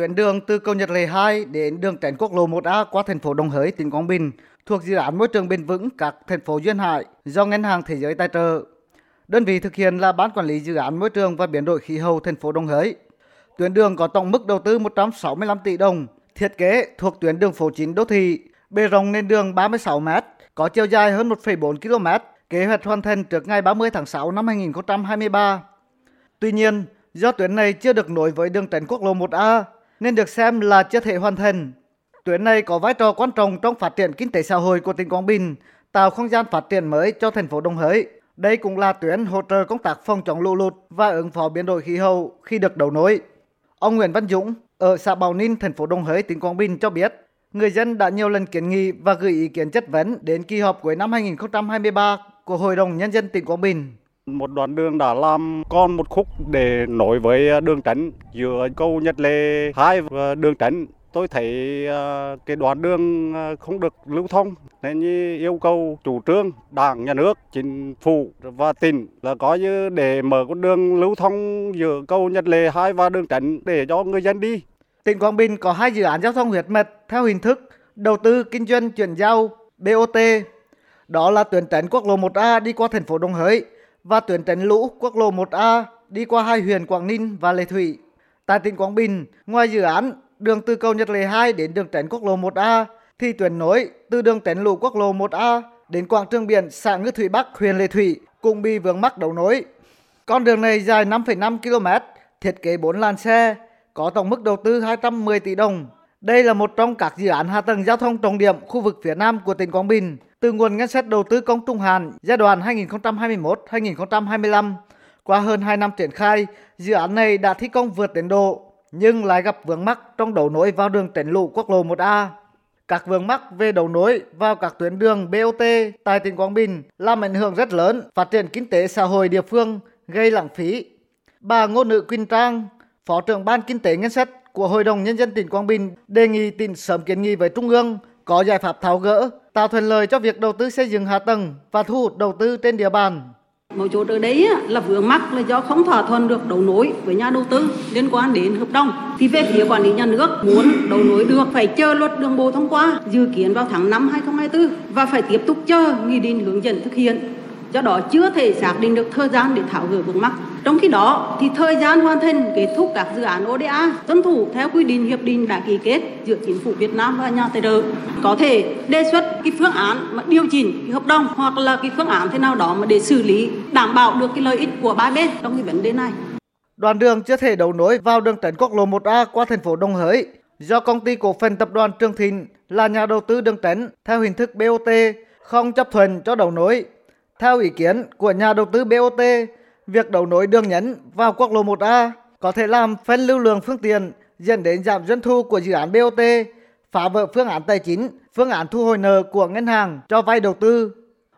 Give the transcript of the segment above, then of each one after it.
tuyến đường từ cầu Nhật Lệ 2 đến đường tránh quốc lộ 1A qua thành phố Đồng Hới, tỉnh Quảng Bình thuộc dự án môi trường bền vững các thành phố duyên hải do Ngân hàng Thế giới tài trợ. Đơn vị thực hiện là Ban Quản lý Dự án Môi trường và Biến đổi Khí hậu thành phố Đồng Hới. Tuyến đường có tổng mức đầu tư 165 tỷ đồng, thiết kế thuộc tuyến đường phố chính đô thị, bề rộng nền đường 36 m, có chiều dài hơn 1,4 km, kế hoạch hoàn thành trước ngày 30 tháng 6 năm 2023. Tuy nhiên, do tuyến này chưa được nối với đường tránh quốc lộ 1A nên được xem là chưa thể hoàn thành. Tuyến này có vai trò quan trọng trong phát triển kinh tế xã hội của tỉnh Quảng Bình, tạo không gian phát triển mới cho thành phố Đồng Hới. Đây cũng là tuyến hỗ trợ công tác phòng chống lũ lụt và ứng phó biến đổi khí hậu khi được đầu nối. Ông Nguyễn Văn Dũng ở xã Bảo Ninh, thành phố Đồng Hới, tỉnh Quảng Bình cho biết, người dân đã nhiều lần kiến nghị và gửi ý kiến chất vấn đến kỳ họp cuối năm 2023 của Hội đồng Nhân dân tỉnh Quảng Bình. Một đoạn đường đã làm còn một khúc để nối với à, đường tránh giữa cầu Nhật Lệ 2 và đường tránh tôi thấy à, cái đoạn đường à, không được lưu thông, nên như yêu cầu chủ trương, đảng, nhà nước, chính phủ và tỉnh là có như để mở con đường lưu thông giữa cầu Nhật Lệ 2 và đường tránh để cho người dân đi. Tỉnh Quảng Bình có hai dự án giao thông huyết mạch theo hình thức đầu tư kinh doanh chuyển giao BOT. Đó là tuyến tránh quốc lộ 1A đi qua thành phố Đồng Hới và tuyến tránh lũ quốc lộ 1A đi qua hai huyện Quảng Ninh và Lệ Thủy. Tại tỉnh Quảng Bình, ngoài dự án đường từ cầu Nhật Lệ 2 đến đường tránh quốc lộ 1A thì tuyến nối từ đường tránh lũ quốc lộ 1A đến quảng trường biển xã Ngư Thủy Bắc, huyện Lệ Thủy cũng bị vướng mắc đấu nối. Con đường này dài 5,5 km, thiết kế 4 làn xe, có tổng mức đầu tư 210 tỷ đồng. Đây là một trong các dự án hạ tầng giao thông trọng điểm khu vực phía Nam của tỉnh Quảng Bình từ nguồn ngân sách đầu tư công trung hạn giai đoạn 2021-2025. Qua hơn 2 năm triển khai, dự án này đã thi công vượt tiến độ, nhưng lại gặp vướng mắc trong đầu nối vào đường tránh lũ quốc lộ 1A. Các vướng mắc về đầu nối vào các tuyến đường BOT tại tỉnh Quảng Bình làm ảnh hưởng rất lớn phát triển kinh tế xã hội địa phương, gây lãng phí. Bà Ngô Nữ Quỳnh Trang, Phó trưởng Ban Kinh tế Ngân sách của Hội đồng Nhân dân tỉnh Quảng Bình đề nghị tỉnh sớm kiến nghị với Trung ương có giải pháp tháo gỡ, tạo thuận lợi cho việc đầu tư xây dựng hạ tầng và thu hút đầu tư trên địa bàn. Một chỗ ở đấy là vướng mắc là do không thỏa thuận được đấu nối với nhà đầu tư liên quan đến hợp đồng. Thì về phía quản lý nhà nước muốn đấu nối được phải chờ luật đường bộ thông qua dự kiến vào tháng 5 2024 và phải tiếp tục chờ nghị định hướng dẫn thực hiện do đó chưa thể xác định được thời gian để tháo gỡ vướng mắc. Trong khi đó, thì thời gian hoàn thành kết thúc các dự án ODA tuân thủ theo quy định hiệp định đã ký kết giữa chính phủ Việt Nam và nhà tài trợ có thể đề xuất cái phương án mà điều chỉnh cái hợp đồng hoặc là cái phương án thế nào đó mà để xử lý, đảm bảo được cái lợi ích của ba bên trong cái vấn đề này. Đoạn đường chưa thể đấu nối vào đường tránh quốc lộ 1A qua thành phố Đồng Hới do công ty cổ phần tập đoàn Trường Thịnh là nhà đầu tư đường tránh, theo hình thức BOT không chấp thuận cho đấu nối theo ý kiến của nhà đầu tư BOT, việc đấu nối đường nhấn vào quốc lộ 1A có thể làm phân lưu lượng phương tiện dẫn đến giảm doanh thu của dự án BOT, phá vỡ phương án tài chính, phương án thu hồi nợ của ngân hàng cho vay đầu tư.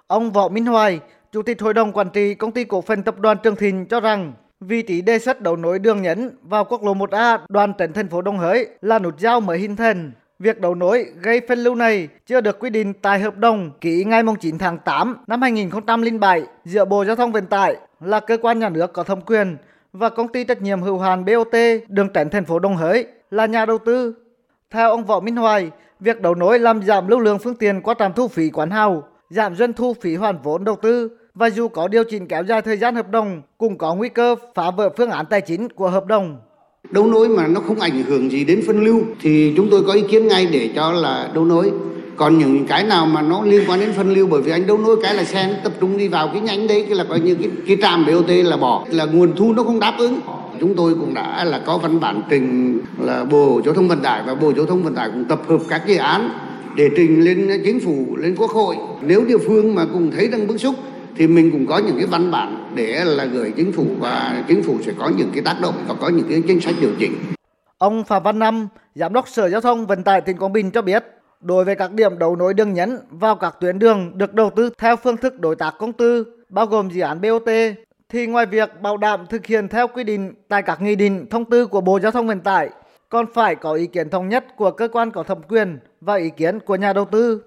Ông Võ Minh Hoài, Chủ tịch Hội đồng Quản trị Công ty Cổ phần Tập đoàn Trường Thịnh cho rằng vị trí đề xuất đấu nối đường nhấn vào quốc lộ 1A đoàn tránh thành phố Đông Hới là nút giao mới hình thành Việc đấu nối gây phân lưu này chưa được quy định tại hợp đồng ký ngày 9 tháng 8 năm 2007 giữa Bộ Giao thông Vận tải là cơ quan nhà nước có thẩm quyền và công ty trách nhiệm hữu hạn BOT đường tránh thành phố Đồng Hới là nhà đầu tư. Theo ông Võ Minh Hoài, việc đấu nối làm giảm lưu lượng phương tiện qua trạm thu phí quán hào, giảm doanh thu phí hoàn vốn đầu tư và dù có điều chỉnh kéo dài thời gian hợp đồng cũng có nguy cơ phá vỡ phương án tài chính của hợp đồng đấu nối mà nó không ảnh hưởng gì đến phân lưu thì chúng tôi có ý kiến ngay để cho là đấu nối. Còn những cái nào mà nó liên quan đến phân lưu bởi vì anh đấu nối cái là xe nó tập trung đi vào cái nhánh đấy cái là coi như cái, cái trạm BOT là bỏ là nguồn thu nó không đáp ứng. Chúng tôi cũng đã là có văn bản trình là bộ giao thông vận tải và bộ giao thông vận tải cũng tập hợp các dự án để trình lên chính phủ lên quốc hội. Nếu địa phương mà cùng thấy đang bức xúc thì mình cũng có những cái văn bản để là gửi chính phủ và chính phủ sẽ có những cái tác động và có những cái chính sách điều chỉnh. Ông Phạm Văn Năm, Giám đốc Sở Giao thông Vận tải tỉnh Quảng Bình cho biết, đối với các điểm đấu nối đường nhấn vào các tuyến đường được đầu tư theo phương thức đối tác công tư, bao gồm dự án BOT, thì ngoài việc bảo đảm thực hiện theo quy định tại các nghị định, thông tư của Bộ Giao thông Vận tải, còn phải có ý kiến thống nhất của cơ quan có thẩm quyền và ý kiến của nhà đầu tư.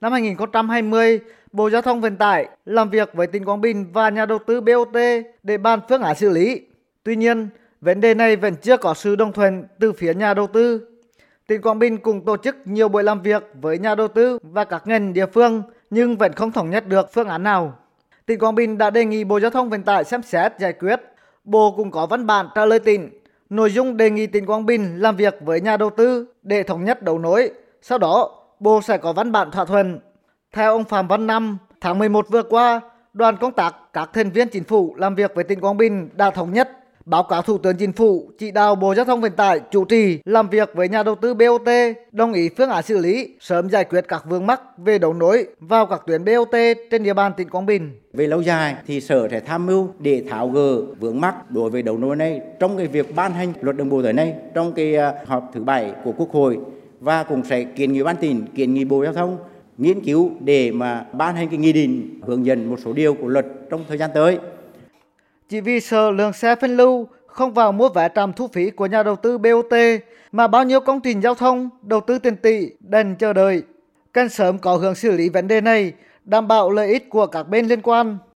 Năm 2020, Bộ Giao thông Vận tải làm việc với tỉnh Quảng Bình và nhà đầu tư BOT để bàn phương án xử lý. Tuy nhiên, vấn đề này vẫn chưa có sự đồng thuận từ phía nhà đầu tư. Tỉnh Quảng Bình cũng tổ chức nhiều buổi làm việc với nhà đầu tư và các ngành địa phương nhưng vẫn không thống nhất được phương án nào. Tỉnh Quảng Bình đã đề nghị Bộ Giao thông Vận tải xem xét giải quyết. Bộ cũng có văn bản trả lời tỉnh. Nội dung đề nghị tỉnh Quảng Bình làm việc với nhà đầu tư để thống nhất đấu nối. Sau đó, Bộ sẽ có văn bản thỏa thuận. Theo ông Phạm Văn Năm, tháng 11 vừa qua, đoàn công tác các thành viên chính phủ làm việc với tỉnh Quảng Bình đã thống nhất báo cáo Thủ tướng Chính phủ chỉ đạo Bộ Giao thông Vận tải chủ trì làm việc với nhà đầu tư BOT đồng ý phương án xử lý sớm giải quyết các vướng mắc về đấu nối vào các tuyến BOT trên địa bàn tỉnh Quảng Bình. Về lâu dài thì Sở sẽ tham mưu để tháo gỡ vướng mắc đối với đấu nối này trong cái việc ban hành luật đường bộ tới nay trong cái à, họp thứ bảy của Quốc hội và cũng sẽ kiến nghị ban tỉnh kiến nghị Bộ Giao thông nghiên cứu để mà ban hành cái nghị định hướng dẫn một số điều của luật trong thời gian tới. Chỉ vì sợ lượng xe phân lưu không vào mua vé trạm thu phí của nhà đầu tư BOT mà bao nhiêu công trình giao thông đầu tư tiền tỷ đành chờ đợi. Cần sớm có hướng xử lý vấn đề này, đảm bảo lợi ích của các bên liên quan.